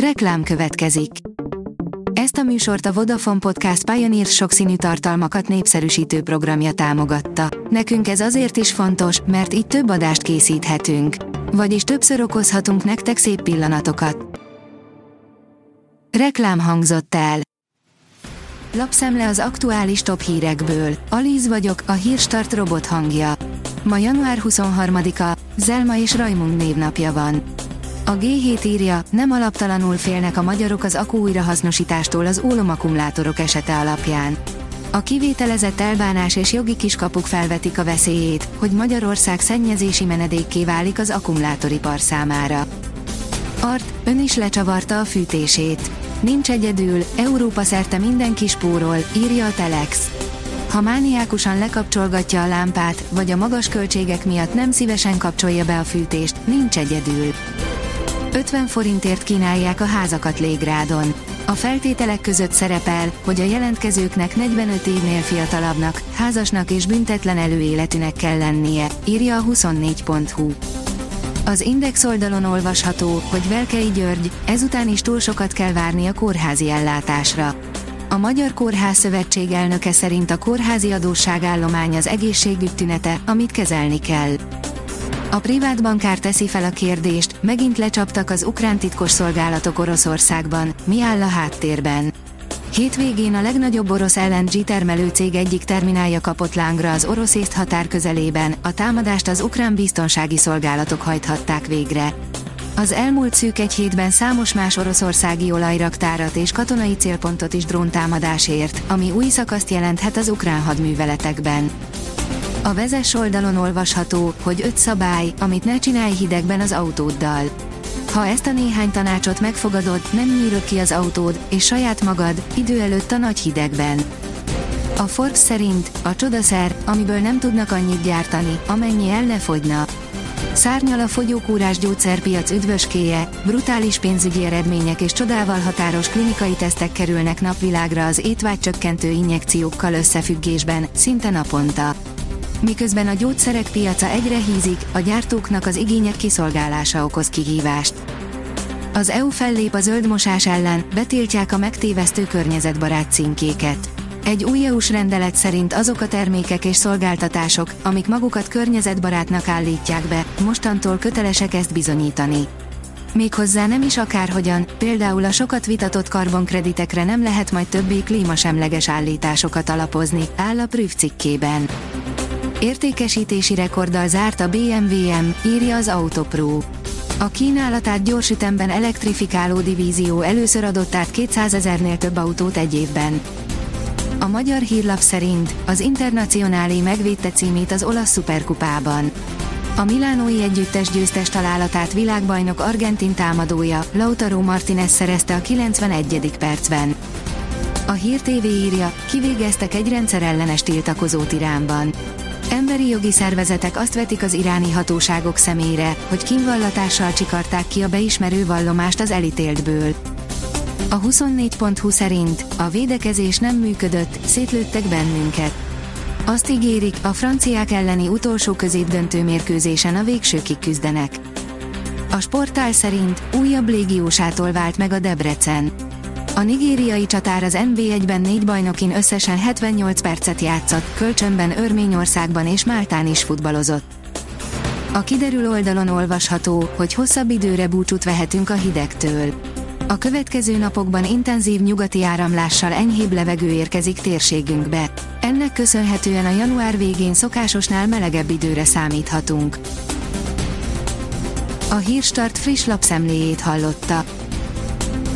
Reklám következik. Ezt a műsort a Vodafone Podcast Pioneer sokszínű tartalmakat népszerűsítő programja támogatta. Nekünk ez azért is fontos, mert így több adást készíthetünk. Vagyis többször okozhatunk nektek szép pillanatokat. Reklám hangzott el. Lapszemle az aktuális top hírekből. Alíz vagyok, a hírstart robot hangja. Ma január 23-a, Zelma és Rajmund névnapja van. A G7 írja, nem alaptalanul félnek a magyarok az akku az ólomakkumulátorok esete alapján. A kivételezett elbánás és jogi kiskapuk felvetik a veszélyét, hogy Magyarország szennyezési menedékké válik az akkumulátoripar számára. Art, ön is lecsavarta a fűtését. Nincs egyedül, Európa szerte mindenki spórol, írja a Telex. Ha mániákusan lekapcsolgatja a lámpát, vagy a magas költségek miatt nem szívesen kapcsolja be a fűtést, nincs egyedül. 50 forintért kínálják a házakat Légrádon. A feltételek között szerepel, hogy a jelentkezőknek 45 évnél fiatalabbnak, házasnak és büntetlen előéletűnek kell lennie, írja a 24.hu. Az Index oldalon olvasható, hogy Velkei György, ezután is túl sokat kell várni a kórházi ellátásra. A Magyar Kórház Szövetség elnöke szerint a kórházi adósságállomány az egészségügy tünete, amit kezelni kell. A privát bankár teszi fel a kérdést, megint lecsaptak az ukrán titkos szolgálatok Oroszországban, mi áll a háttérben. Hétvégén a legnagyobb orosz LNG termelő cég egyik terminálja kapott lángra az orosz észt határ közelében, a támadást az ukrán biztonsági szolgálatok hajthatták végre. Az elmúlt szűk egy hétben számos más oroszországi olajraktárat és katonai célpontot is dróntámadásért, ami új szakaszt jelenthet az ukrán hadműveletekben. A vezes oldalon olvasható, hogy öt szabály, amit ne csinálj hidegben az autóddal. Ha ezt a néhány tanácsot megfogadod, nem nyírod ki az autód, és saját magad, idő előtt a nagy hidegben. A Forbes szerint a csodaszer, amiből nem tudnak annyit gyártani, amennyi el ne fogyna. Szárnyal a fogyókúrás gyógyszerpiac üdvöskéje, brutális pénzügyi eredmények és csodával határos klinikai tesztek kerülnek napvilágra az étvágycsökkentő injekciókkal összefüggésben, szinte naponta. Miközben a gyógyszerek piaca egyre hízik, a gyártóknak az igények kiszolgálása okoz kihívást. Az EU fellép a zöldmosás ellen, betiltják a megtévesztő környezetbarát címkéket. Egy új EU-s rendelet szerint azok a termékek és szolgáltatások, amik magukat környezetbarátnak állítják be, mostantól kötelesek ezt bizonyítani. Méghozzá nem is akárhogyan, például a sokat vitatott karbonkreditekre nem lehet majd többé klímasemleges állításokat alapozni, áll a Prüf cikkében. Értékesítési rekorddal zárt a BMW-M, írja az Autopro. A kínálatát gyorsütemben elektrifikáló divízió először adott át 200 ezernél több autót egy évben. A magyar hírlap szerint az Internacionálé megvédte címét az olasz szuperkupában. A Milánói együttes győztes találatát világbajnok argentin támadója, Lautaro Martinez szerezte a 91. percben. A Hír TV írja, kivégeztek egy rendszerellenes tiltakozót Iránban. Emberi jogi szervezetek azt vetik az iráni hatóságok szemére, hogy kínvallatással csikarták ki a beismerő vallomást az elítéltből. A 24.20 szerint a védekezés nem működött, szétlőttek bennünket. Azt ígérik, a franciák elleni utolsó középdöntő mérkőzésen a végsőkig küzdenek. A sportál szerint újabb légiósától vált meg a Debrecen. A nigériai csatár az NB1-ben négy bajnokin összesen 78 percet játszott, kölcsönben Örményországban és Máltán is futballozott. A kiderül oldalon olvasható, hogy hosszabb időre búcsút vehetünk a hidegtől. A következő napokban intenzív nyugati áramlással enyhébb levegő érkezik térségünkbe. Ennek köszönhetően a január végén szokásosnál melegebb időre számíthatunk. A Hírstart friss lapszemléjét hallotta.